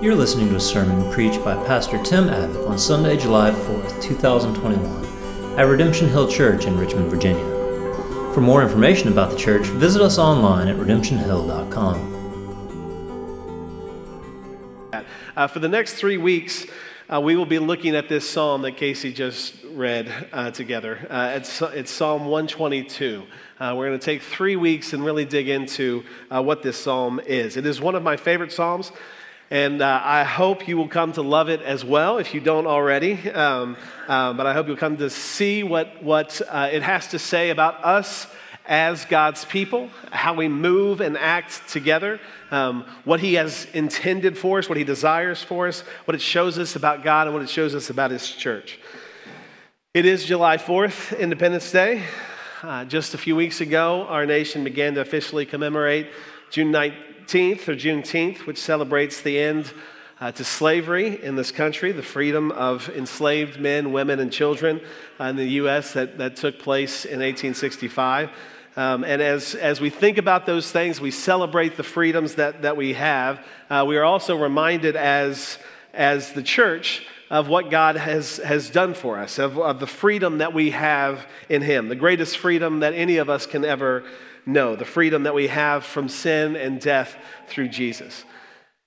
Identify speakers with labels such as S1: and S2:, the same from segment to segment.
S1: You're listening to a sermon preached by Pastor Tim Abbott on Sunday, July 4th, 2021, at Redemption Hill Church in Richmond, Virginia. For more information about the church, visit us online at redemptionhill.com.
S2: Uh, for the next three weeks, uh, we will be looking at this psalm that Casey just read uh, together. Uh, it's, it's, Psalm 122. Uh, we're going to take three weeks and really dig into uh, what this psalm is. It is one of my favorite psalms. And uh, I hope you will come to love it as well if you don't already. Um, uh, but I hope you'll come to see what, what uh, it has to say about us as God's people, how we move and act together, um, what He has intended for us, what He desires for us, what it shows us about God, and what it shows us about His church. It is July 4th, Independence Day. Uh, just a few weeks ago, our nation began to officially commemorate June 19th 15th or Juneteenth, which celebrates the end uh, to slavery in this country, the freedom of enslaved men, women, and children uh, in the U.S. that, that took place in 1865. Um, and as, as we think about those things, we celebrate the freedoms that, that we have. Uh, we are also reminded as, as the church of what God has, has done for us, of, of the freedom that we have in Him, the greatest freedom that any of us can ever know, the freedom that we have from sin and death through Jesus.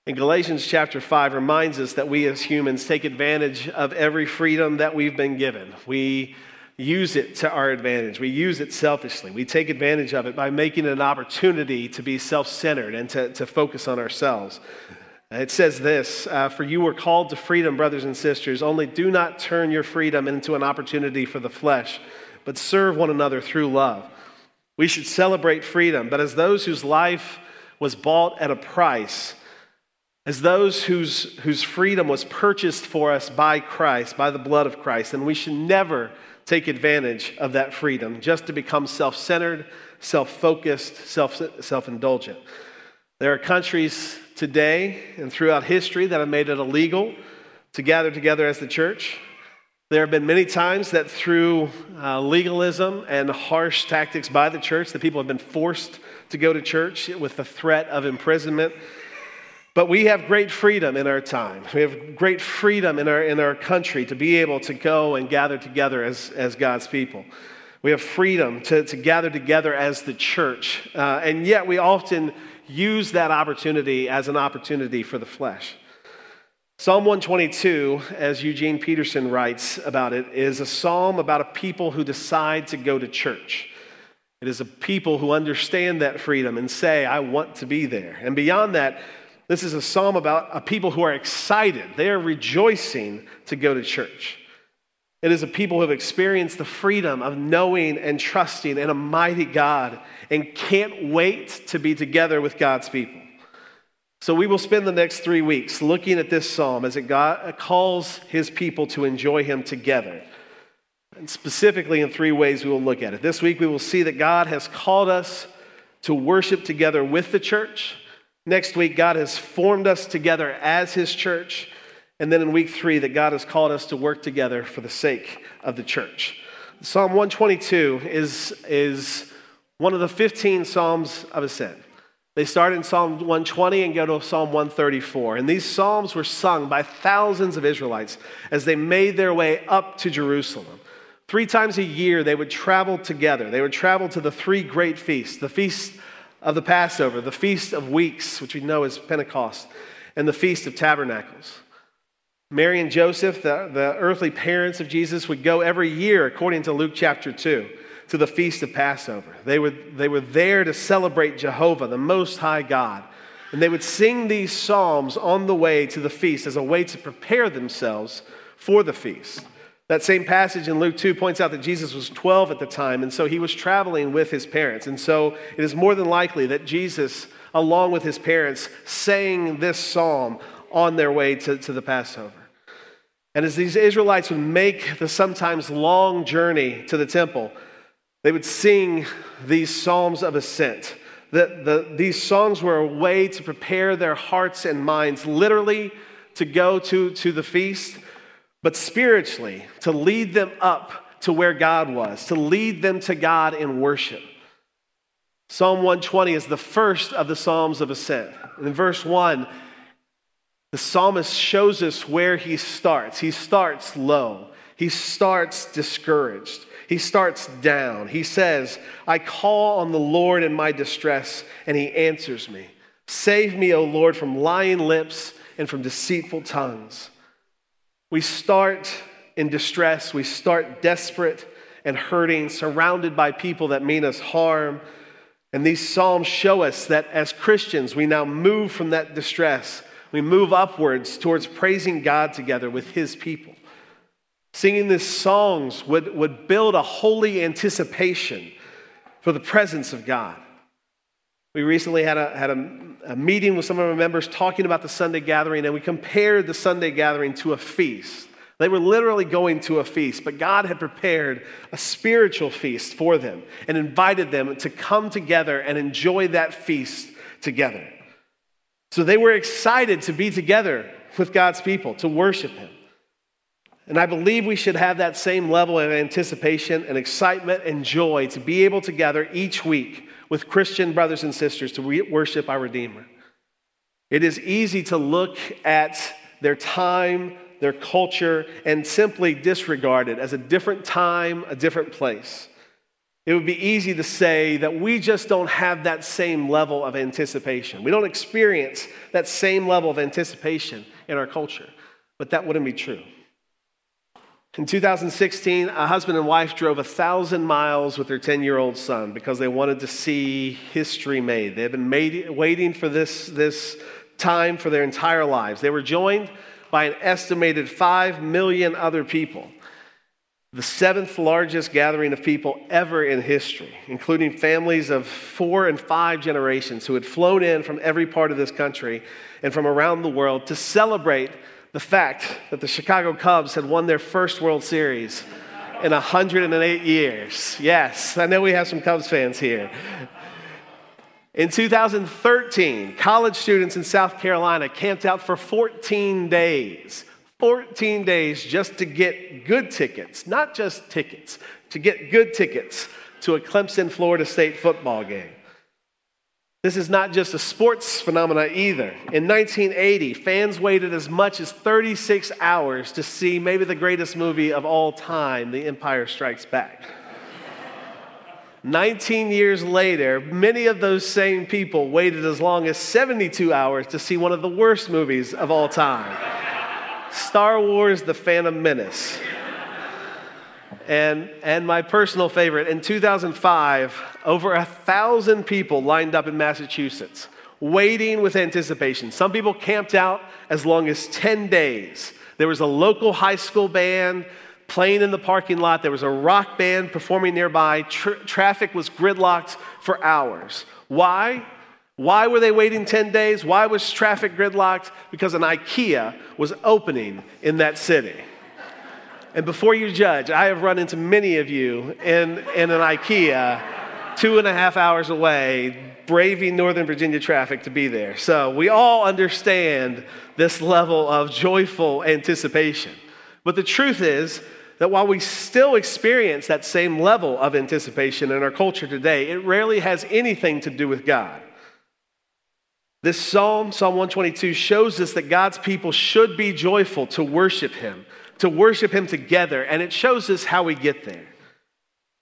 S2: In Galatians chapter 5 reminds us that we as humans take advantage of every freedom that we've been given. We use it to our advantage. We use it selfishly. We take advantage of it by making it an opportunity to be self centered and to, to focus on ourselves. It says this uh, For you were called to freedom, brothers and sisters, only do not turn your freedom into an opportunity for the flesh, but serve one another through love. We should celebrate freedom, but as those whose life was bought at a price, as those whose, whose freedom was purchased for us by Christ, by the blood of Christ, and we should never take advantage of that freedom just to become self centered, self focused, self indulgent. There are countries today and throughout history that have made it illegal to gather together as the church. There have been many times that through uh, legalism and harsh tactics by the church, that people have been forced to go to church with the threat of imprisonment. But we have great freedom in our time. We have great freedom in our, in our country to be able to go and gather together as, as God's people. We have freedom to, to gather together as the church. Uh, and yet we often use that opportunity as an opportunity for the flesh. Psalm 122, as Eugene Peterson writes about it, is a psalm about a people who decide to go to church. It is a people who understand that freedom and say, I want to be there. And beyond that, this is a psalm about a people who are excited. They are rejoicing to go to church. It is a people who have experienced the freedom of knowing and trusting in a mighty God and can't wait to be together with God's people. So we will spend the next three weeks looking at this psalm as it God uh, calls his people to enjoy him together. And specifically, in three ways, we will look at it. This week, we will see that God has called us to worship together with the church. Next week, God has formed us together as his church. And then in week three, that God has called us to work together for the sake of the church. Psalm 122 is, is one of the 15 Psalms of Ascent. They start in Psalm 120 and go to Psalm 134. And these Psalms were sung by thousands of Israelites as they made their way up to Jerusalem. Three times a year, they would travel together. They would travel to the three great feasts the feast of the Passover, the feast of weeks, which we know as Pentecost, and the feast of tabernacles. Mary and Joseph, the, the earthly parents of Jesus, would go every year, according to Luke chapter 2 to the feast of Passover. They were, they were there to celebrate Jehovah, the Most High God. And they would sing these psalms on the way to the feast as a way to prepare themselves for the feast. That same passage in Luke 2 points out that Jesus was 12 at the time, and so he was traveling with his parents. And so it is more than likely that Jesus, along with his parents, sang this psalm on their way to, to the Passover. And as these Israelites would make the sometimes long journey to the temple, they would sing these psalms of ascent. The, the, these songs were a way to prepare their hearts and minds, literally to go to, to the feast, but spiritually to lead them up to where God was, to lead them to God in worship. Psalm 120 is the first of the Psalms of Ascent. In verse 1, The psalmist shows us where he starts. He starts low, he starts discouraged, he starts down. He says, I call on the Lord in my distress, and he answers me. Save me, O Lord, from lying lips and from deceitful tongues. We start in distress, we start desperate and hurting, surrounded by people that mean us harm. And these Psalms show us that as Christians, we now move from that distress. We move upwards towards praising God together with His people. Singing these songs would, would build a holy anticipation for the presence of God. We recently had, a, had a, a meeting with some of our members talking about the Sunday gathering, and we compared the Sunday gathering to a feast. They were literally going to a feast, but God had prepared a spiritual feast for them and invited them to come together and enjoy that feast together. So they were excited to be together with God's people, to worship Him. And I believe we should have that same level of anticipation and excitement and joy to be able to gather each week with Christian brothers and sisters to re- worship our Redeemer. It is easy to look at their time, their culture, and simply disregard it as a different time, a different place. It would be easy to say that we just don't have that same level of anticipation. We don't experience that same level of anticipation in our culture, but that wouldn't be true. In 2016, a husband and wife drove a thousand miles with their 10 year old son because they wanted to see history made. They had been made, waiting for this, this time for their entire lives. They were joined by an estimated 5 million other people, the seventh largest gathering of people ever in history, including families of four and five generations who had flown in from every part of this country and from around the world to celebrate the fact that the Chicago Cubs had won their first World Series in 108 years. Yes, I know we have some Cubs fans here. In 2013, college students in South Carolina camped out for 14 days. 14 days just to get good tickets, not just tickets, to get good tickets to a Clemson Florida State football game. This is not just a sports phenomenon either. In 1980, fans waited as much as 36 hours to see maybe the greatest movie of all time, The Empire Strikes Back. 19 years later, many of those same people waited as long as 72 hours to see one of the worst movies of all time Star Wars The Phantom Menace. And, and my personal favorite, in 2005, over a thousand people lined up in Massachusetts, waiting with anticipation. Some people camped out as long as 10 days. There was a local high school band playing in the parking lot, there was a rock band performing nearby. Tra- traffic was gridlocked for hours. Why? Why were they waiting 10 days? Why was traffic gridlocked? Because an IKEA was opening in that city. And before you judge, I have run into many of you in, in an IKEA two and a half hours away, braving Northern Virginia traffic to be there. So we all understand this level of joyful anticipation. But the truth is that while we still experience that same level of anticipation in our culture today, it rarely has anything to do with God. This psalm, Psalm 122, shows us that God's people should be joyful to worship Him to worship Him together, and it shows us how we get there.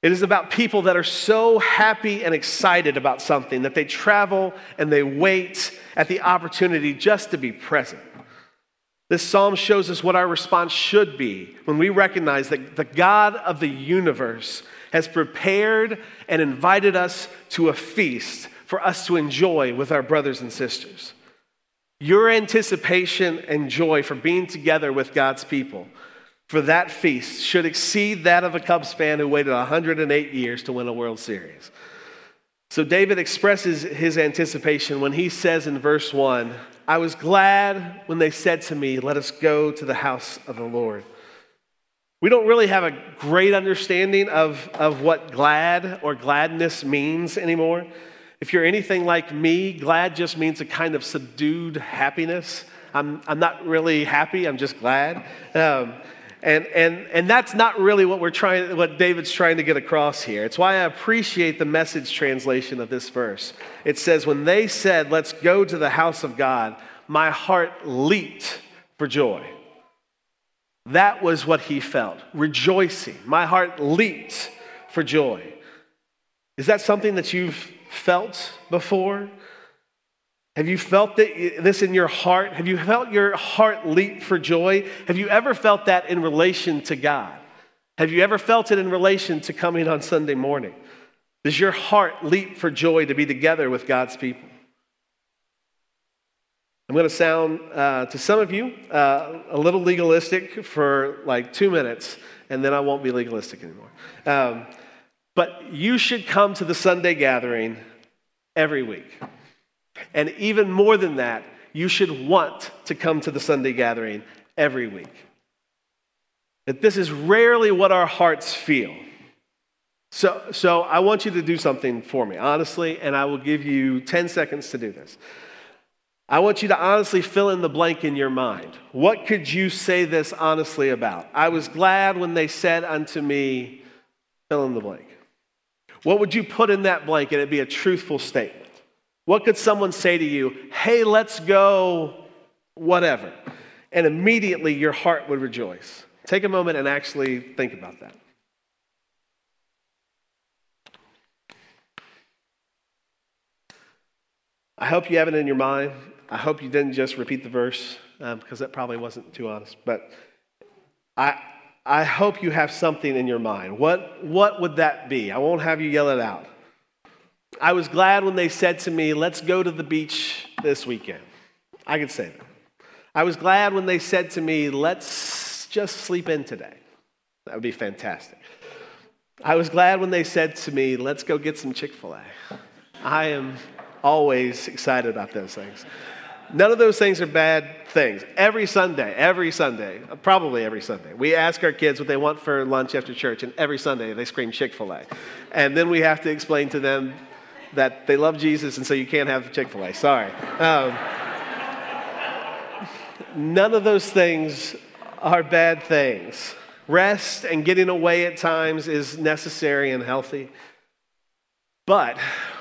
S2: It is about people that are so happy and excited about something that they travel and they wait at the opportunity just to be present. This psalm shows us what our response should be when we recognize that the God of the universe has prepared and invited us to a feast for us to enjoy with our brothers and sisters. Your anticipation and joy for being together with God's people for that feast should exceed that of a Cubs fan who waited 108 years to win a World Series. So David expresses his anticipation when he says in verse 1 I was glad when they said to me, Let us go to the house of the Lord. We don't really have a great understanding of, of what glad or gladness means anymore. If you're anything like me, glad just means a kind of subdued happiness. I'm, I'm not really happy, I'm just glad. Um, and, and, and that's not really what we're trying, what David's trying to get across here. It's why I appreciate the message translation of this verse. It says, When they said, Let's go to the house of God, my heart leaped for joy. That was what he felt rejoicing. My heart leaped for joy. Is that something that you've felt before? Have you felt this in your heart? Have you felt your heart leap for joy? Have you ever felt that in relation to God? Have you ever felt it in relation to coming on Sunday morning? Does your heart leap for joy to be together with God's people? I'm going to sound uh, to some of you uh, a little legalistic for like two minutes, and then I won't be legalistic anymore. Um, but you should come to the Sunday gathering every week. And even more than that, you should want to come to the Sunday gathering every week. That this is rarely what our hearts feel. So, so I want you to do something for me, honestly, and I will give you 10 seconds to do this. I want you to honestly fill in the blank in your mind. What could you say this honestly about? I was glad when they said unto me, fill in the blank. What would you put in that blank and it'd be a truthful statement? What could someone say to you, hey, let's go, whatever? And immediately your heart would rejoice. Take a moment and actually think about that. I hope you have it in your mind. I hope you didn't just repeat the verse um, because that probably wasn't too honest. But I, I hope you have something in your mind. What, what would that be? I won't have you yell it out. I was glad when they said to me, let's go to the beach this weekend. I could say that. I was glad when they said to me, let's just sleep in today. That would be fantastic. I was glad when they said to me, let's go get some Chick fil A. I am always excited about those things. None of those things are bad things. Every Sunday, every Sunday, probably every Sunday, we ask our kids what they want for lunch after church, and every Sunday they scream Chick fil A. And then we have to explain to them that they love Jesus and so you can't have Chick fil A. Sorry. Um, none of those things are bad things. Rest and getting away at times is necessary and healthy. But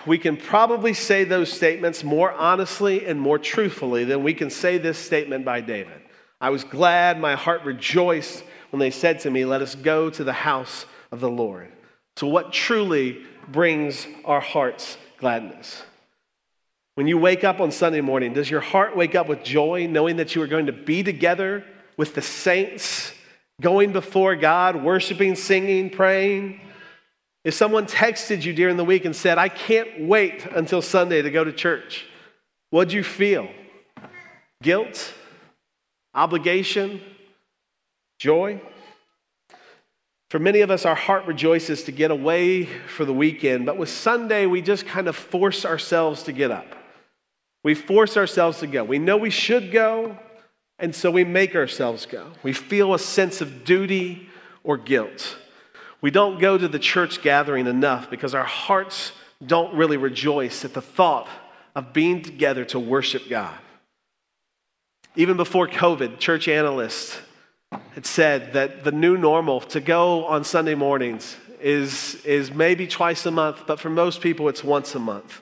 S2: we can probably say those statements more honestly and more truthfully than we can say this statement by David. I was glad, my heart rejoiced when they said to me, Let us go to the house of the Lord. So, what truly brings our hearts gladness. When you wake up on Sunday morning, does your heart wake up with joy knowing that you are going to be together with the saints, going before God, worshiping, singing, praying? If someone texted you during the week and said, I can't wait until Sunday to go to church, what'd you feel? Guilt? Obligation? Joy? For many of us, our heart rejoices to get away for the weekend, but with Sunday, we just kind of force ourselves to get up. We force ourselves to go. We know we should go, and so we make ourselves go. We feel a sense of duty or guilt. We don't go to the church gathering enough because our hearts don't really rejoice at the thought of being together to worship God. Even before COVID, church analysts had said that the new normal to go on Sunday mornings is, is maybe twice a month, but for most people, it's once a month.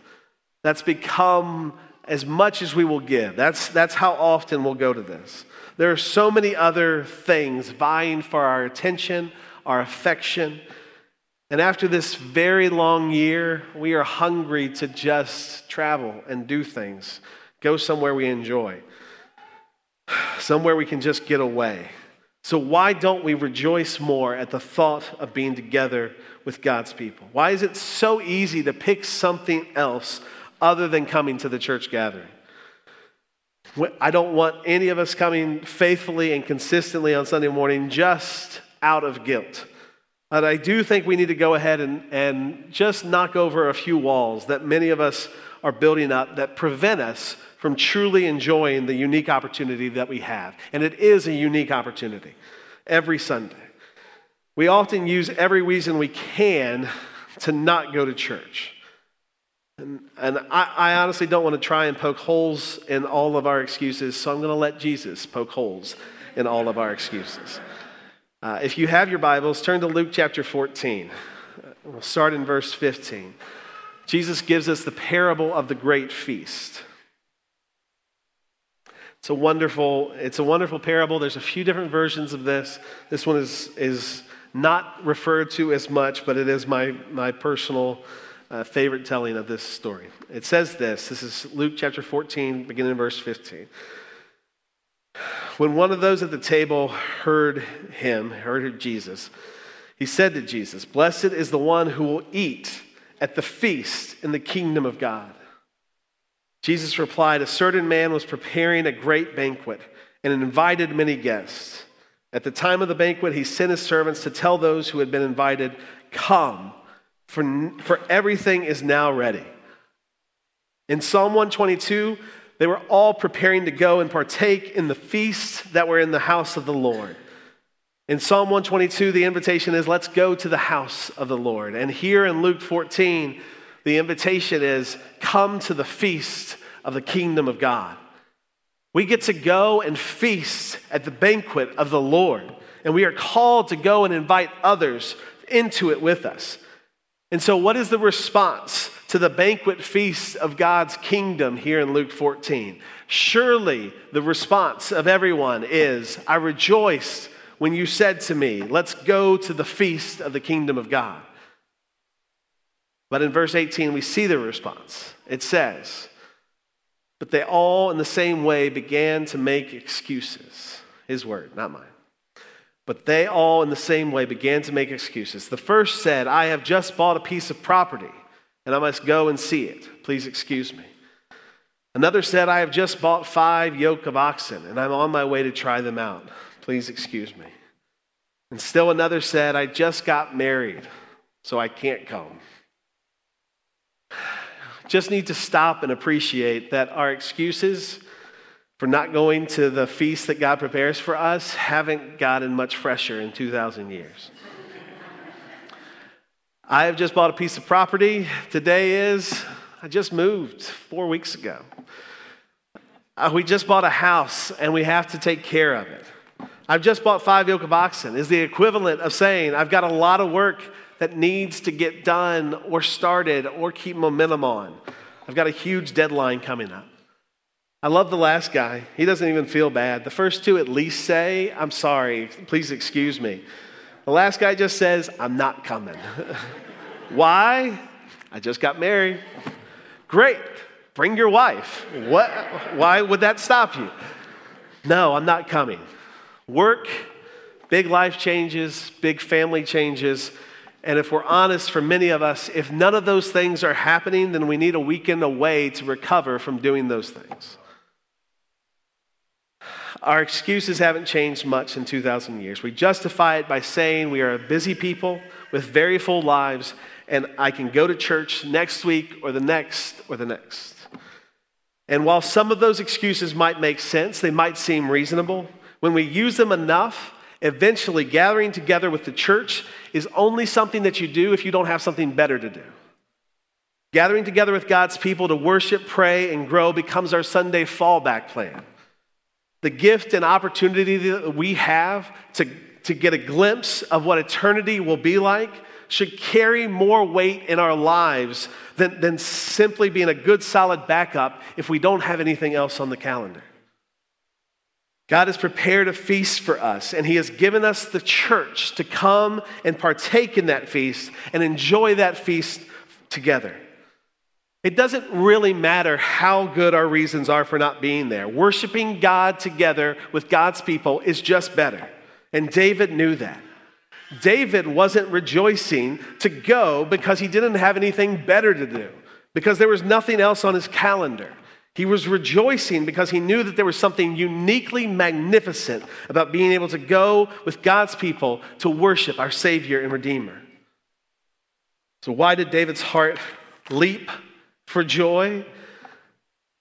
S2: That's become as much as we will give. That's, that's how often we'll go to this. There are so many other things vying for our attention, our affection. And after this very long year, we are hungry to just travel and do things, go somewhere we enjoy, somewhere we can just get away. So, why don't we rejoice more at the thought of being together with God's people? Why is it so easy to pick something else other than coming to the church gathering? I don't want any of us coming faithfully and consistently on Sunday morning just out of guilt. But I do think we need to go ahead and, and just knock over a few walls that many of us are building up that prevent us from truly enjoying the unique opportunity that we have. And it is a unique opportunity every Sunday. We often use every reason we can to not go to church. And, and I, I honestly don't want to try and poke holes in all of our excuses, so I'm going to let Jesus poke holes in all of our excuses. Uh, if you have your Bibles, turn to Luke chapter 14. We'll start in verse 15. Jesus gives us the parable of the great feast. It's a wonderful, it's a wonderful parable. There's a few different versions of this. This one is, is not referred to as much, but it is my, my personal uh, favorite telling of this story. It says this this is Luke chapter 14, beginning in verse 15. When one of those at the table heard him, heard Jesus, he said to Jesus, Blessed is the one who will eat at the feast in the kingdom of God. Jesus replied, A certain man was preparing a great banquet and invited many guests. At the time of the banquet, he sent his servants to tell those who had been invited, Come, for, for everything is now ready. In Psalm 122, they were all preparing to go and partake in the feast that were in the house of the Lord. In Psalm 122, the invitation is, Let's go to the house of the Lord. And here in Luke 14, the invitation is, Come to the feast of the kingdom of God. We get to go and feast at the banquet of the Lord, and we are called to go and invite others into it with us. And so, what is the response to the banquet feast of God's kingdom here in Luke 14? Surely the response of everyone is, I rejoiced when you said to me, Let's go to the feast of the kingdom of God. But in verse 18, we see the response. It says, But they all in the same way began to make excuses. His word, not mine. But they all in the same way began to make excuses. The first said, I have just bought a piece of property and I must go and see it. Please excuse me. Another said, I have just bought five yoke of oxen and I'm on my way to try them out. Please excuse me. And still another said, I just got married, so I can't come. Just need to stop and appreciate that our excuses for not going to the feast that God prepares for us haven't gotten much fresher in 2,000 years. I have just bought a piece of property. Today is, I just moved four weeks ago. Uh, we just bought a house and we have to take care of it. I've just bought five yoke of oxen is the equivalent of saying I've got a lot of work that needs to get done or started or keep momentum on. I've got a huge deadline coming up. I love the last guy. He doesn't even feel bad. The first two at least say, I'm sorry, please excuse me. The last guy just says, I'm not coming. Why? I just got married. Great, bring your wife. What, why would that stop you? No, I'm not coming. Work, big life changes, big family changes. And if we're honest, for many of us, if none of those things are happening, then we need a weekend away to recover from doing those things. Our excuses haven't changed much in 2,000 years. We justify it by saying we are a busy people with very full lives, and I can go to church next week or the next or the next. And while some of those excuses might make sense, they might seem reasonable, when we use them enough, eventually gathering together with the church is only something that you do if you don't have something better to do. Gathering together with God's people to worship, pray, and grow becomes our Sunday fallback plan. The gift and opportunity that we have to, to get a glimpse of what eternity will be like should carry more weight in our lives than, than simply being a good, solid backup if we don't have anything else on the calendar. God has prepared a feast for us, and He has given us the church to come and partake in that feast and enjoy that feast together. It doesn't really matter how good our reasons are for not being there. Worshiping God together with God's people is just better. And David knew that. David wasn't rejoicing to go because he didn't have anything better to do, because there was nothing else on his calendar. He was rejoicing because he knew that there was something uniquely magnificent about being able to go with God's people to worship our Savior and Redeemer. So, why did David's heart leap for joy?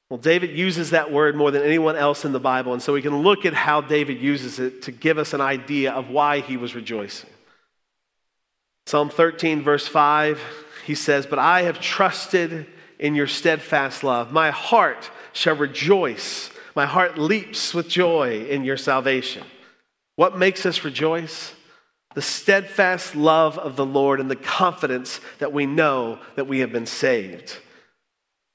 S2: Well, David uses that word more than anyone else in the Bible, and so we can look at how David uses it to give us an idea of why he was rejoicing. Psalm 13, verse 5, he says, But I have trusted in your steadfast love. My heart shall rejoice. My heart leaps with joy in your salvation. What makes us rejoice? The steadfast love of the Lord and the confidence that we know that we have been saved.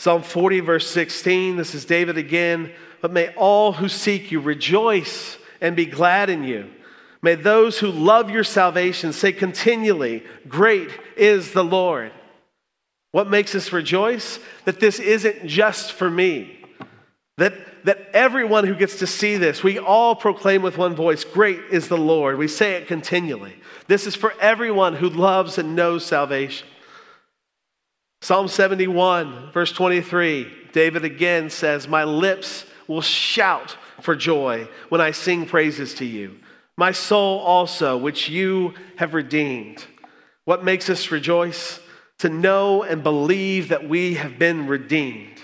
S2: Psalm 40, verse 16, this is David again. But may all who seek you rejoice and be glad in you. May those who love your salvation say continually, Great is the Lord. What makes us rejoice? That this isn't just for me. That, that everyone who gets to see this, we all proclaim with one voice, Great is the Lord. We say it continually. This is for everyone who loves and knows salvation. Psalm 71, verse 23, David again says, My lips will shout for joy when I sing praises to you. My soul also, which you have redeemed. What makes us rejoice? To know and believe that we have been redeemed.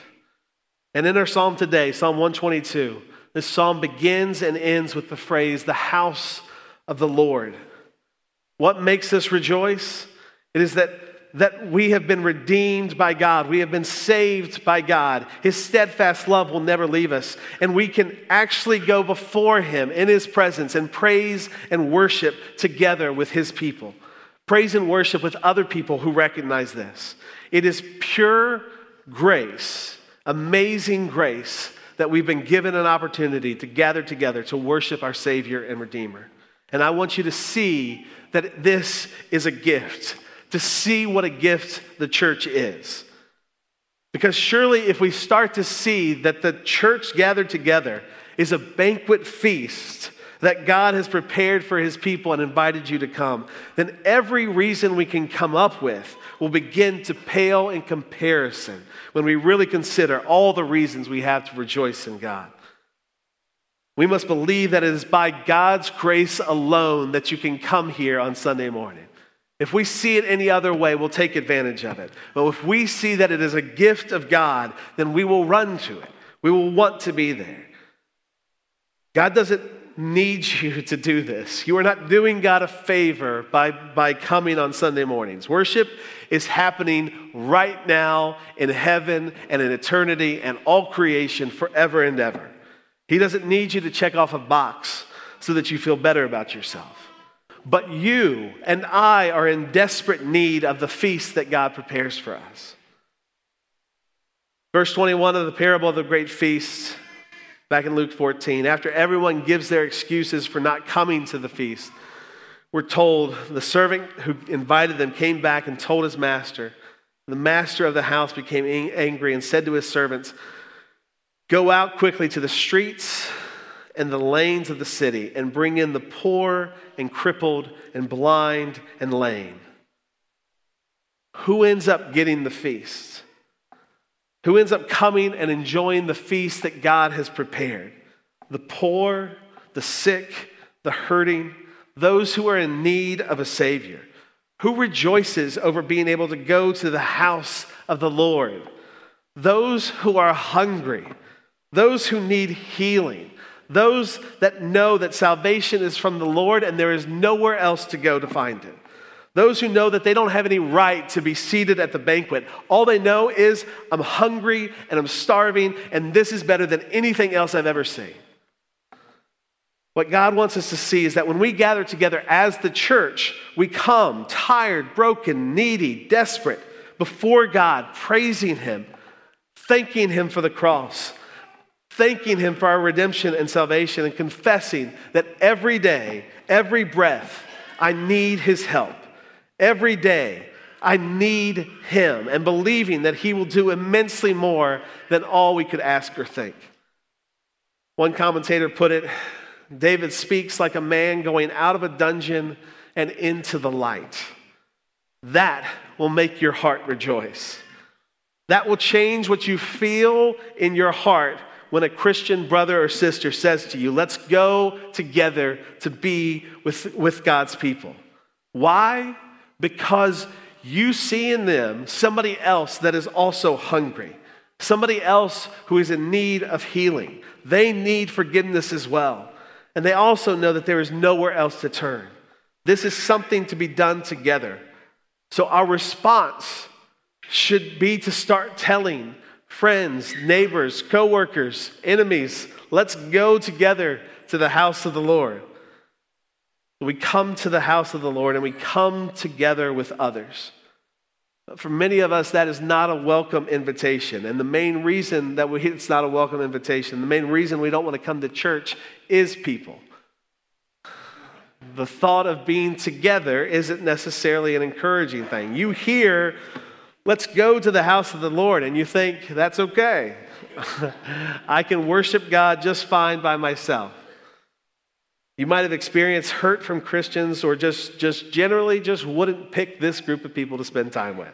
S2: And in our psalm today, Psalm 122, this psalm begins and ends with the phrase, the house of the Lord. What makes us rejoice? It is that that we have been redeemed by God. We have been saved by God. His steadfast love will never leave us. And we can actually go before Him in His presence and praise and worship together with His people. Praise and worship with other people who recognize this. It is pure grace, amazing grace, that we've been given an opportunity to gather together to worship our Savior and Redeemer. And I want you to see that this is a gift to see what a gift the church is. Because surely, if we start to see that the church gathered together is a banquet feast that God has prepared for his people and invited you to come, then every reason we can come up with will begin to pale in comparison when we really consider all the reasons we have to rejoice in God. We must believe that it is by God's grace alone that you can come here on Sunday morning. If we see it any other way, we'll take advantage of it. But if we see that it is a gift of God, then we will run to it. We will want to be there. God doesn't need you to do this. You are not doing God a favor by, by coming on Sunday mornings. Worship is happening right now in heaven and in eternity and all creation forever and ever. He doesn't need you to check off a box so that you feel better about yourself. But you and I are in desperate need of the feast that God prepares for us. Verse 21 of the parable of the great feast, back in Luke 14, after everyone gives their excuses for not coming to the feast, we're told the servant who invited them came back and told his master. The master of the house became angry and said to his servants, Go out quickly to the streets and the lanes of the city and bring in the poor and crippled and blind and lame. Who ends up getting the feast? Who ends up coming and enjoying the feast that God has prepared? The poor, the sick, the hurting, those who are in need of a Savior. Who rejoices over being able to go to the house of the Lord? Those who are hungry, those who need healing, those that know that salvation is from the Lord and there is nowhere else to go to find it. Those who know that they don't have any right to be seated at the banquet. All they know is, I'm hungry and I'm starving, and this is better than anything else I've ever seen. What God wants us to see is that when we gather together as the church, we come tired, broken, needy, desperate before God, praising Him, thanking Him for the cross, thanking Him for our redemption and salvation, and confessing that every day, every breath, I need His help. Every day, I need Him, and believing that He will do immensely more than all we could ask or think. One commentator put it David speaks like a man going out of a dungeon and into the light. That will make your heart rejoice. That will change what you feel in your heart when a Christian brother or sister says to you, let's go together to be with, with God's people. Why? Because you see in them somebody else that is also hungry, somebody else who is in need of healing. They need forgiveness as well. And they also know that there is nowhere else to turn. This is something to be done together. So our response should be to start telling friends, neighbors, coworkers, enemies. Let's go together to the house of the Lord. We come to the house of the Lord and we come together with others. For many of us, that is not a welcome invitation. And the main reason that we, it's not a welcome invitation, the main reason we don't want to come to church is people. The thought of being together isn't necessarily an encouraging thing. You hear, let's go to the house of the Lord, and you think, that's okay. I can worship God just fine by myself. You might have experienced hurt from Christians or just, just generally just wouldn't pick this group of people to spend time with.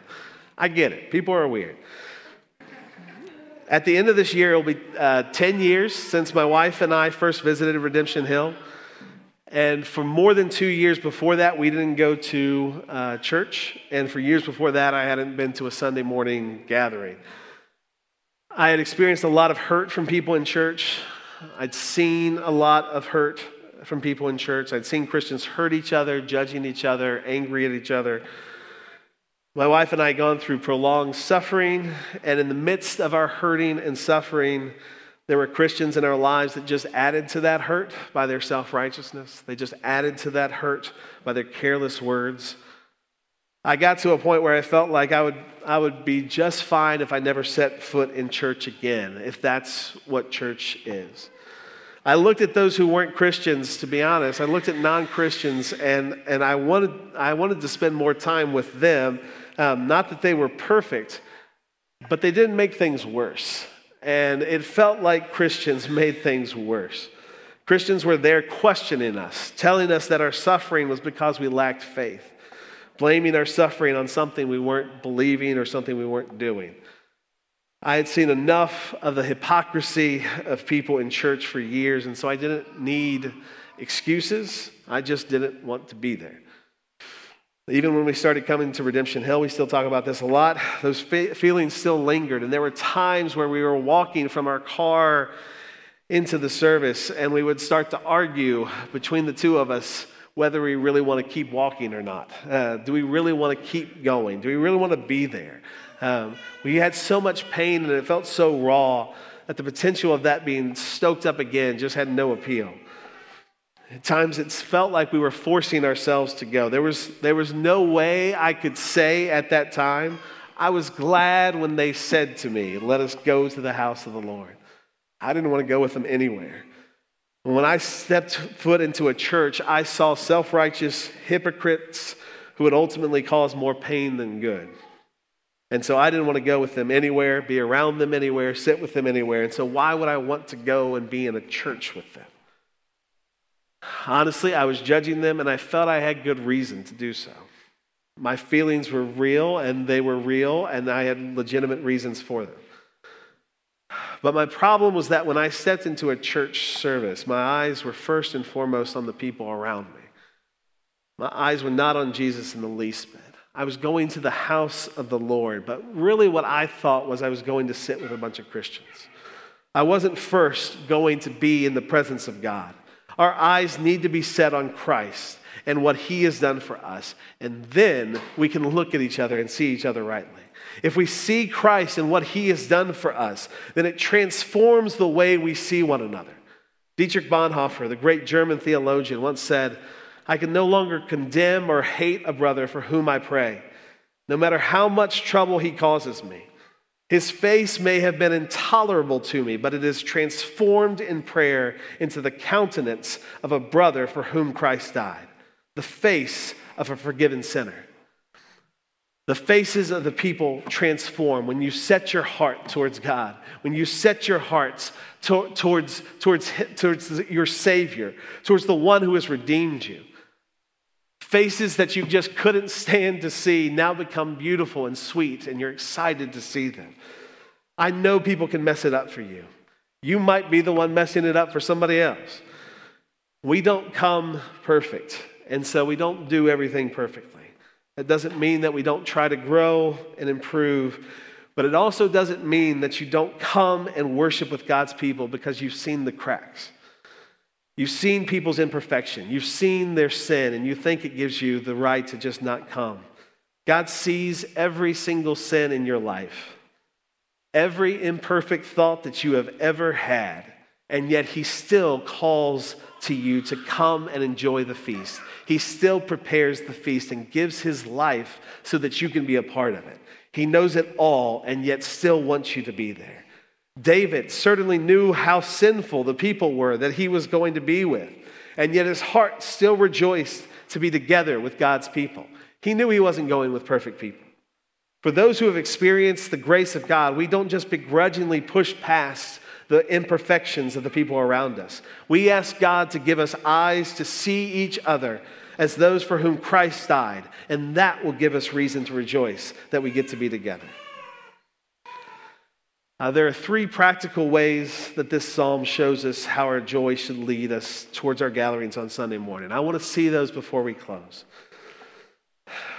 S2: I get it. People are weird. At the end of this year, it'll be uh, 10 years since my wife and I first visited Redemption Hill. And for more than two years before that, we didn't go to uh, church. And for years before that, I hadn't been to a Sunday morning gathering. I had experienced a lot of hurt from people in church. I'd seen a lot of hurt from people in church. I'd seen Christians hurt each other, judging each other, angry at each other. My wife and I had gone through prolonged suffering, and in the midst of our hurting and suffering, there were Christians in our lives that just added to that hurt by their self righteousness. They just added to that hurt by their careless words. I got to a point where I felt like I would, I would be just fine if I never set foot in church again, if that's what church is. I looked at those who weren't Christians, to be honest. I looked at non Christians and, and I, wanted, I wanted to spend more time with them. Um, not that they were perfect, but they didn't make things worse. And it felt like Christians made things worse. Christians were there questioning us, telling us that our suffering was because we lacked faith, blaming our suffering on something we weren't believing or something we weren't doing. I had seen enough of the hypocrisy of people in church for years, and so I didn't need excuses. I just didn't want to be there. Even when we started coming to Redemption Hill, we still talk about this a lot. Those fe- feelings still lingered, and there were times where we were walking from our car into the service, and we would start to argue between the two of us whether we really want to keep walking or not. Uh, do we really want to keep going? Do we really want to be there? Um, we had so much pain and it felt so raw that the potential of that being stoked up again just had no appeal. At times it felt like we were forcing ourselves to go. There was, there was no way I could say at that time, I was glad when they said to me, Let us go to the house of the Lord. I didn't want to go with them anywhere. When I stepped foot into a church, I saw self righteous hypocrites who would ultimately cause more pain than good. And so I didn't want to go with them anywhere, be around them anywhere, sit with them anywhere. And so why would I want to go and be in a church with them? Honestly, I was judging them and I felt I had good reason to do so. My feelings were real and they were real and I had legitimate reasons for them. But my problem was that when I stepped into a church service, my eyes were first and foremost on the people around me. My eyes were not on Jesus in the least bit. I was going to the house of the Lord, but really what I thought was I was going to sit with a bunch of Christians. I wasn't first going to be in the presence of God. Our eyes need to be set on Christ and what he has done for us, and then we can look at each other and see each other rightly. If we see Christ and what he has done for us, then it transforms the way we see one another. Dietrich Bonhoeffer, the great German theologian, once said, I can no longer condemn or hate a brother for whom I pray, no matter how much trouble he causes me. His face may have been intolerable to me, but it is transformed in prayer into the countenance of a brother for whom Christ died, the face of a forgiven sinner. The faces of the people transform when you set your heart towards God, when you set your hearts to- towards, towards, towards your Savior, towards the one who has redeemed you. Faces that you just couldn't stand to see now become beautiful and sweet, and you're excited to see them. I know people can mess it up for you. You might be the one messing it up for somebody else. We don't come perfect, and so we don't do everything perfectly. That doesn't mean that we don't try to grow and improve, but it also doesn't mean that you don't come and worship with God's people because you've seen the cracks. You've seen people's imperfection, you've seen their sin, and you think it gives you the right to just not come. God sees every single sin in your life, every imperfect thought that you have ever had. And yet he still calls to you to come and enjoy the feast. He still prepares the feast and gives his life so that you can be a part of it. He knows it all and yet still wants you to be there. David certainly knew how sinful the people were that he was going to be with, and yet his heart still rejoiced to be together with God's people. He knew he wasn't going with perfect people. For those who have experienced the grace of God, we don't just begrudgingly push past the imperfections of the people around us. We ask God to give us eyes to see each other as those for whom Christ died, and that will give us reason to rejoice that we get to be together. Uh, there are three practical ways that this psalm shows us how our joy should lead us towards our gatherings on Sunday morning. I want to see those before we close.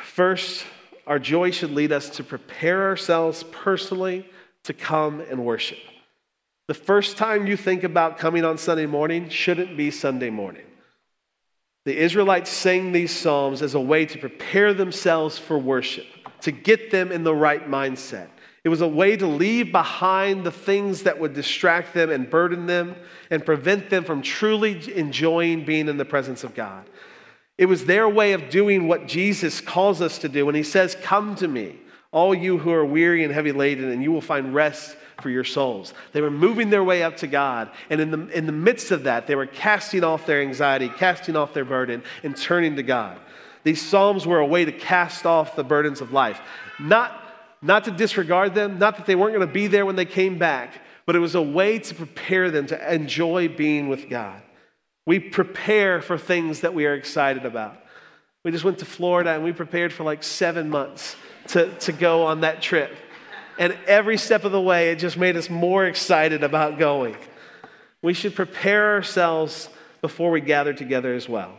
S2: First, our joy should lead us to prepare ourselves personally to come and worship. The first time you think about coming on Sunday morning shouldn't be Sunday morning. The Israelites sang these psalms as a way to prepare themselves for worship, to get them in the right mindset. It was a way to leave behind the things that would distract them and burden them and prevent them from truly enjoying being in the presence of God. It was their way of doing what Jesus calls us to do when he says, Come to me, all you who are weary and heavy laden, and you will find rest for your souls. They were moving their way up to God. And in the, in the midst of that, they were casting off their anxiety, casting off their burden, and turning to God. These Psalms were a way to cast off the burdens of life. Not, not to disregard them, not that they weren't going to be there when they came back, but it was a way to prepare them to enjoy being with God. We prepare for things that we are excited about. We just went to Florida and we prepared for like seven months to, to go on that trip. And every step of the way, it just made us more excited about going. We should prepare ourselves before we gather together as well.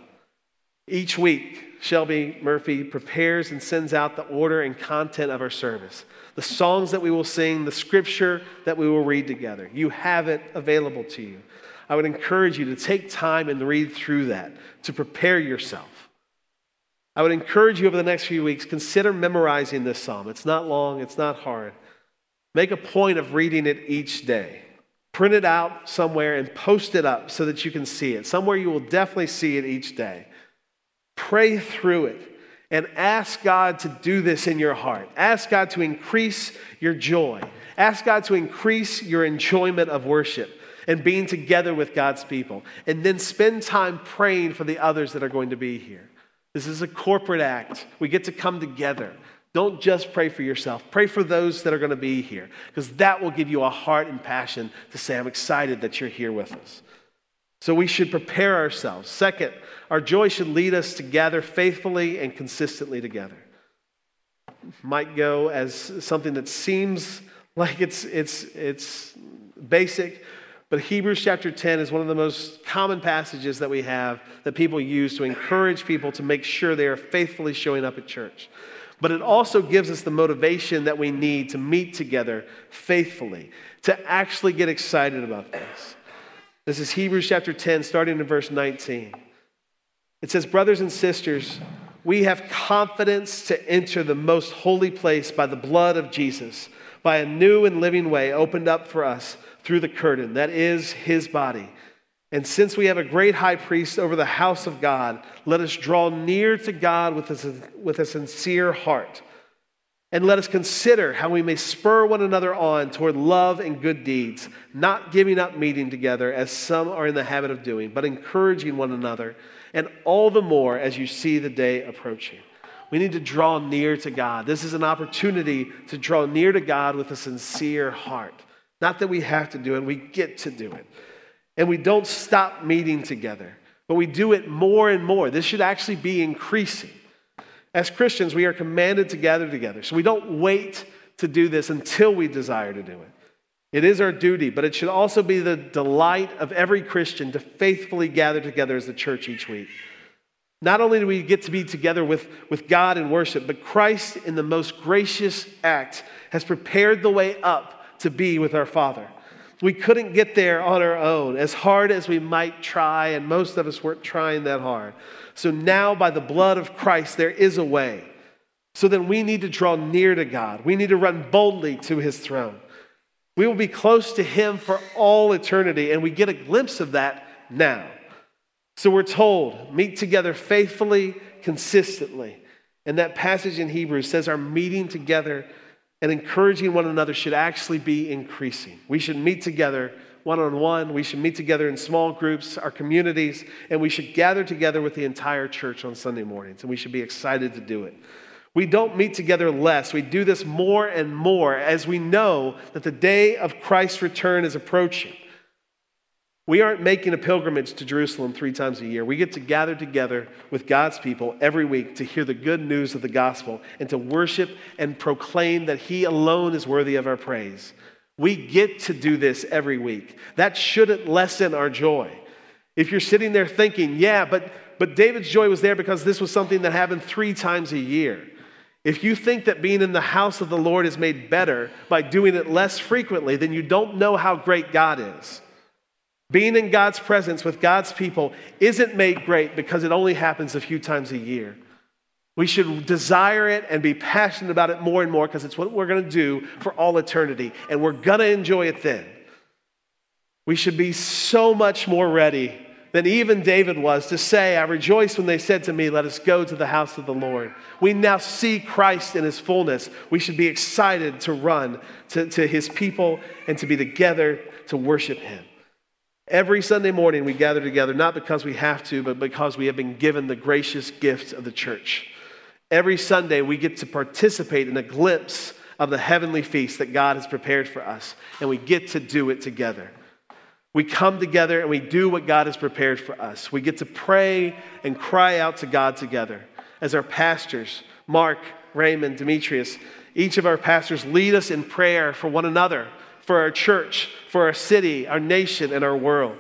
S2: Each week, Shelby Murphy prepares and sends out the order and content of our service, the songs that we will sing, the scripture that we will read together. You have it available to you. I would encourage you to take time and read through that to prepare yourself. I would encourage you over the next few weeks, consider memorizing this psalm. It's not long, it's not hard. Make a point of reading it each day. Print it out somewhere and post it up so that you can see it. Somewhere you will definitely see it each day. Pray through it and ask God to do this in your heart. Ask God to increase your joy. Ask God to increase your enjoyment of worship and being together with God's people. And then spend time praying for the others that are going to be here. This is a corporate act. We get to come together. Don't just pray for yourself, pray for those that are going to be here, because that will give you a heart and passion to say, I'm excited that you're here with us. So we should prepare ourselves. Second, our joy should lead us to gather faithfully and consistently together. Might go as something that seems like it's, it's, it's basic, but Hebrews chapter 10 is one of the most common passages that we have that people use to encourage people to make sure they are faithfully showing up at church. But it also gives us the motivation that we need to meet together faithfully, to actually get excited about this. This is Hebrews chapter 10, starting in verse 19. It says, Brothers and sisters, we have confidence to enter the most holy place by the blood of Jesus, by a new and living way opened up for us through the curtain, that is his body. And since we have a great high priest over the house of God, let us draw near to God with a, with a sincere heart. And let us consider how we may spur one another on toward love and good deeds, not giving up meeting together as some are in the habit of doing, but encouraging one another, and all the more as you see the day approaching. We need to draw near to God. This is an opportunity to draw near to God with a sincere heart. Not that we have to do it, we get to do it. And we don't stop meeting together, but we do it more and more. This should actually be increasing. As Christians, we are commanded to gather together. So we don't wait to do this until we desire to do it. It is our duty, but it should also be the delight of every Christian to faithfully gather together as the church each week. Not only do we get to be together with, with God in worship, but Christ, in the most gracious act, has prepared the way up to be with our Father. We couldn't get there on our own, as hard as we might try, and most of us weren't trying that hard. So now, by the blood of Christ, there is a way. So then we need to draw near to God. We need to run boldly to his throne. We will be close to Him for all eternity, and we get a glimpse of that now. So we're told, meet together faithfully, consistently. And that passage in Hebrews says our meeting together and encouraging one another should actually be increasing. We should meet together one on one. We should meet together in small groups, our communities, and we should gather together with the entire church on Sunday mornings. And we should be excited to do it. We don't meet together less. We do this more and more as we know that the day of Christ's return is approaching. We aren't making a pilgrimage to Jerusalem three times a year. We get to gather together with God's people every week to hear the good news of the gospel and to worship and proclaim that He alone is worthy of our praise. We get to do this every week. That shouldn't lessen our joy. If you're sitting there thinking, yeah, but, but David's joy was there because this was something that happened three times a year. If you think that being in the house of the Lord is made better by doing it less frequently, then you don't know how great God is. Being in God's presence with God's people isn't made great because it only happens a few times a year. We should desire it and be passionate about it more and more because it's what we're going to do for all eternity, and we're going to enjoy it then. We should be so much more ready than even David was to say, I rejoiced when they said to me, Let us go to the house of the Lord. We now see Christ in his fullness. We should be excited to run to, to his people and to be together to worship him. Every Sunday morning, we gather together, not because we have to, but because we have been given the gracious gift of the church. Every Sunday, we get to participate in a glimpse of the heavenly feast that God has prepared for us, and we get to do it together. We come together and we do what God has prepared for us. We get to pray and cry out to God together as our pastors, Mark, Raymond, Demetrius, each of our pastors lead us in prayer for one another for our church, for our city, our nation, and our world.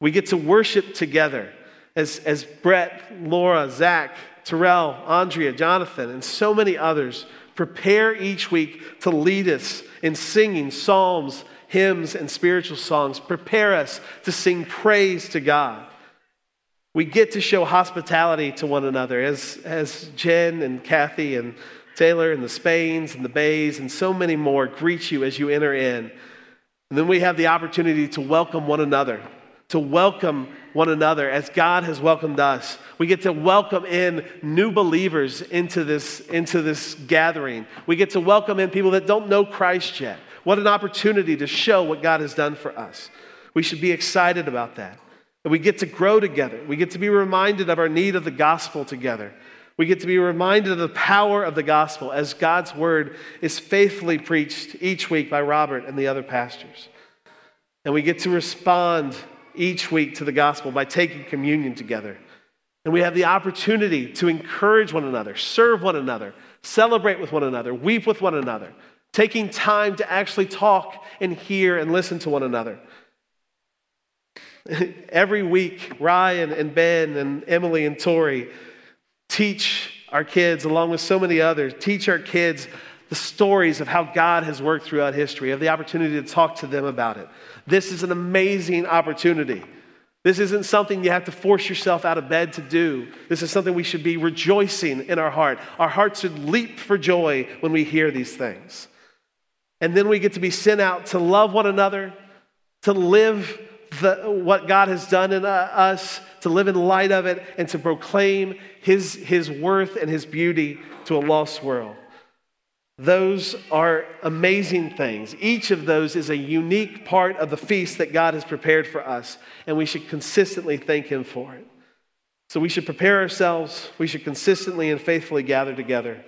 S2: We get to worship together as, as Brett, Laura, Zach, Terrell, Andrea, Jonathan, and so many others prepare each week to lead us in singing psalms, hymns, and spiritual songs. Prepare us to sing praise to God. We get to show hospitality to one another as, as Jen and Kathy and Taylor and the Spains and the Bays and so many more greet you as you enter in. And then we have the opportunity to welcome one another, to welcome one another as God has welcomed us. We get to welcome in new believers into this, into this gathering. We get to welcome in people that don't know Christ yet. What an opportunity to show what God has done for us. We should be excited about that. And we get to grow together. We get to be reminded of our need of the gospel together. We get to be reminded of the power of the gospel as God's word is faithfully preached each week by Robert and the other pastors. And we get to respond each week to the gospel by taking communion together. And we have the opportunity to encourage one another, serve one another, celebrate with one another, weep with one another, taking time to actually talk and hear and listen to one another. Every week, Ryan and Ben and Emily and Tori teach our kids, along with so many others, teach our kids the stories of how God has worked throughout history, have the opportunity to talk to them about it. This is an amazing opportunity. This isn't something you have to force yourself out of bed to do. This is something we should be rejoicing in our heart. Our hearts should leap for joy when we hear these things. And then we get to be sent out to love one another, to live the, what God has done in uh, us, to live in light of it, and to proclaim his, his worth and his beauty to a lost world. Those are amazing things. Each of those is a unique part of the feast that God has prepared for us, and we should consistently thank Him for it. So we should prepare ourselves, we should consistently and faithfully gather together.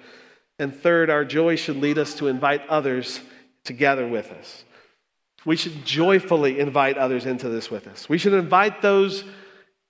S2: And third, our joy should lead us to invite others to gather with us. We should joyfully invite others into this with us. We should invite those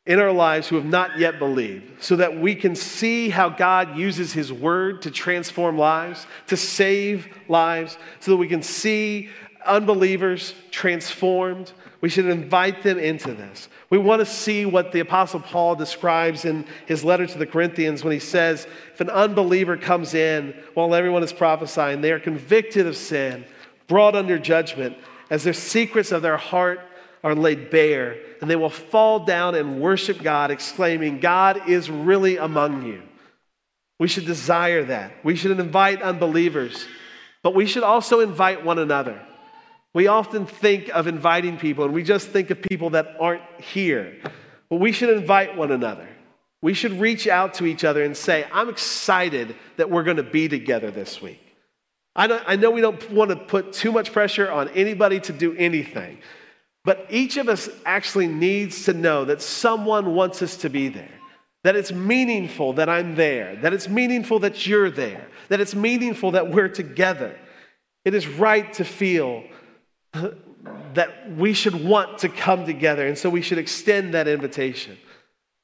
S2: in our lives who have not yet believed so that we can see how God uses His Word to transform lives, to save lives, so that we can see unbelievers transformed. We should invite them into this. We want to see what the Apostle Paul describes in his letter to the Corinthians when he says, If an unbeliever comes in while everyone is prophesying, they are convicted of sin, brought under judgment, as the secrets of their heart are laid bare, and they will fall down and worship God, exclaiming, God is really among you. We should desire that. We should invite unbelievers, but we should also invite one another. We often think of inviting people and we just think of people that aren't here. But we should invite one another. We should reach out to each other and say, I'm excited that we're going to be together this week. I, I know we don't want to put too much pressure on anybody to do anything, but each of us actually needs to know that someone wants us to be there, that it's meaningful that I'm there, that it's meaningful that you're there, that it's meaningful that we're together. It is right to feel uh, that we should want to come together, and so we should extend that invitation.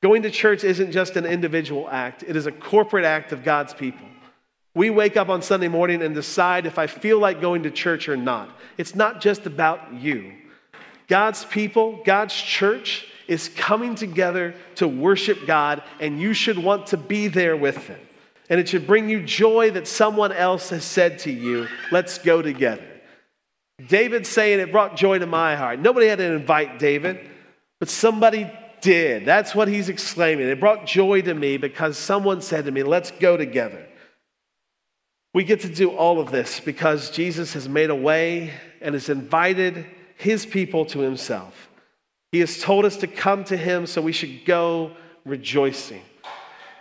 S2: Going to church isn't just an individual act, it is a corporate act of God's people. We wake up on Sunday morning and decide if I feel like going to church or not. It's not just about you. God's people, God's church, is coming together to worship God, and you should want to be there with them. And it should bring you joy that someone else has said to you, Let's go together. David saying it brought joy to my heart. Nobody had to invite David, but somebody did. That's what he's exclaiming. It brought joy to me because someone said to me, Let's go together. We get to do all of this because Jesus has made a way and has invited his people to himself. He has told us to come to him, so we should go rejoicing.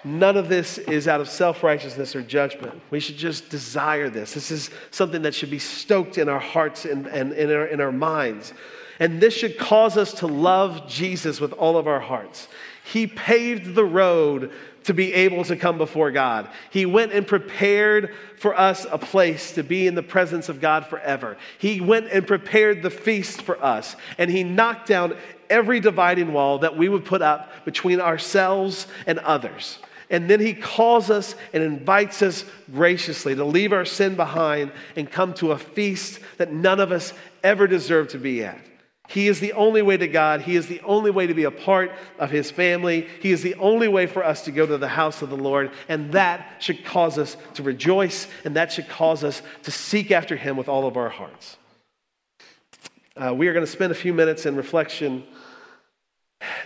S2: None of this is out of self righteousness or judgment. We should just desire this. This is something that should be stoked in our hearts and, and in, our, in our minds. And this should cause us to love Jesus with all of our hearts. He paved the road to be able to come before God. He went and prepared for us a place to be in the presence of God forever. He went and prepared the feast for us, and He knocked down every dividing wall that we would put up between ourselves and others. And then he calls us and invites us graciously to leave our sin behind and come to a feast that none of us ever deserve to be at. He is the only way to God. He is the only way to be a part of His family. He is the only way for us to go to the house of the Lord. And that should cause us to rejoice, and that should cause us to seek after Him with all of our hearts. Uh, we are going to spend a few minutes in reflection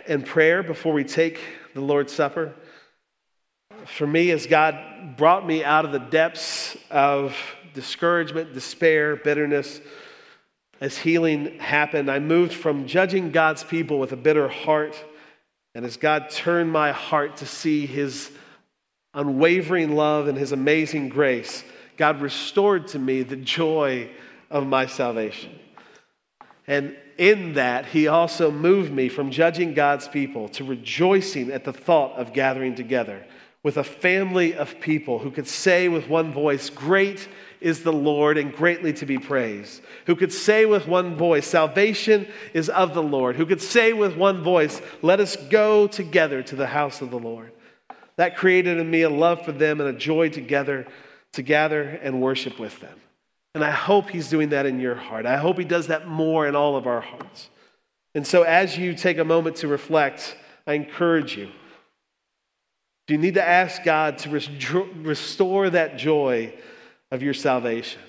S2: and prayer before we take the Lord's Supper for me, as God brought me out of the depths of discouragement, despair, bitterness, as healing happened, I moved from judging God's people with a bitter heart. And as God turned my heart to see his unwavering love and his amazing grace, God restored to me the joy of my salvation. And in that, he also moved me from judging God's people to rejoicing at the thought of gathering together with a family of people who could say with one voice, Great is the Lord and greatly to be praised. Who could say with one voice, Salvation is of the Lord. Who could say with one voice, Let us go together to the house of the Lord. That created in me a love for them and a joy together to gather and worship with them. And I hope He's doing that in your heart. I hope He does that more in all of our hearts. And so, as you take a moment to reflect, I encourage you do you need to ask God to restore that joy of your salvation?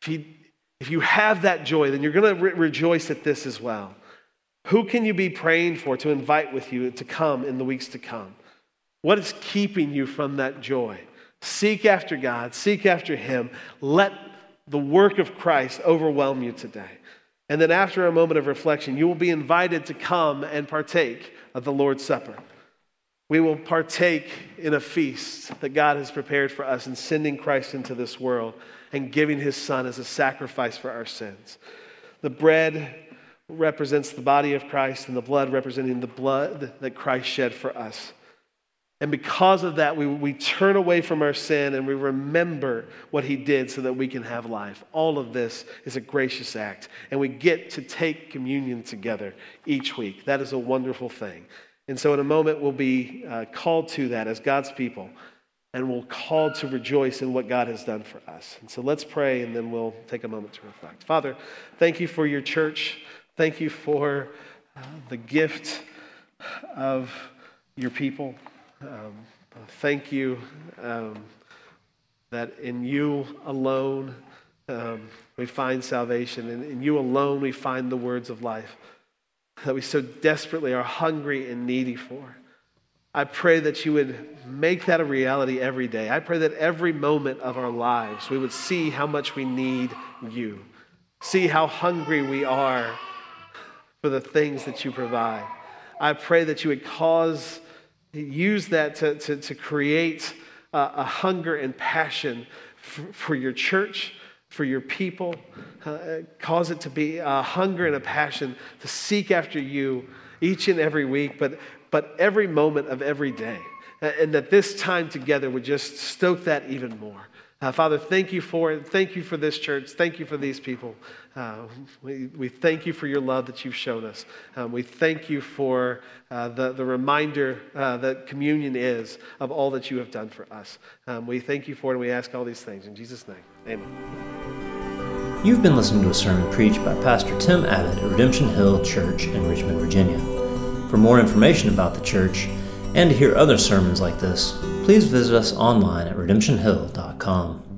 S2: If, he, if you have that joy, then you're going to re- rejoice at this as well. Who can you be praying for to invite with you to come in the weeks to come? What is keeping you from that joy? Seek after God, seek after Him. Let the work of Christ overwhelm you today. And then, after a moment of reflection, you will be invited to come and partake of the Lord's Supper we will partake in a feast that God has prepared for us in sending Christ into this world and giving his son as a sacrifice for our sins. The bread represents the body of Christ, and the blood representing the blood that Christ shed for us. And because of that, we, we turn away from our sin and we remember what he did so that we can have life. All of this is a gracious act, and we get to take communion together each week. That is a wonderful thing. And so, in a moment, we'll be uh, called to that as God's people, and we'll called to rejoice in what God has done for us. And so, let's pray, and then we'll take a moment to reflect. Father, thank you for your church. Thank you for uh, the gift of your people. Um, thank you um, that in you alone um, we find salvation, and in you alone we find the words of life that we so desperately are hungry and needy for. I pray that you would make that a reality every day. I pray that every moment of our lives we would see how much we need you. See how hungry we are for the things that you provide. I pray that you would cause, use that to, to, to create a, a, hunger and passion for, for, your church, for your people. Uh, cause it to be a hunger and a passion to seek after you each and every week, but, but every moment of every day. And that this time together would just stoke that even more. Uh, Father, thank you for it. Thank you for this church. Thank you for these people. Uh, we, we thank you for your love that you've shown us. Um, we thank you for uh, the, the reminder uh, that communion is of all that you have done for us. Um, we thank you for it and we ask all these things. In Jesus' name, amen.
S1: You've been listening to a sermon preached by Pastor Tim Abbott at Redemption Hill Church in Richmond, Virginia. For more information about the church and to hear other sermons like this, please visit us online at redemptionhill.com.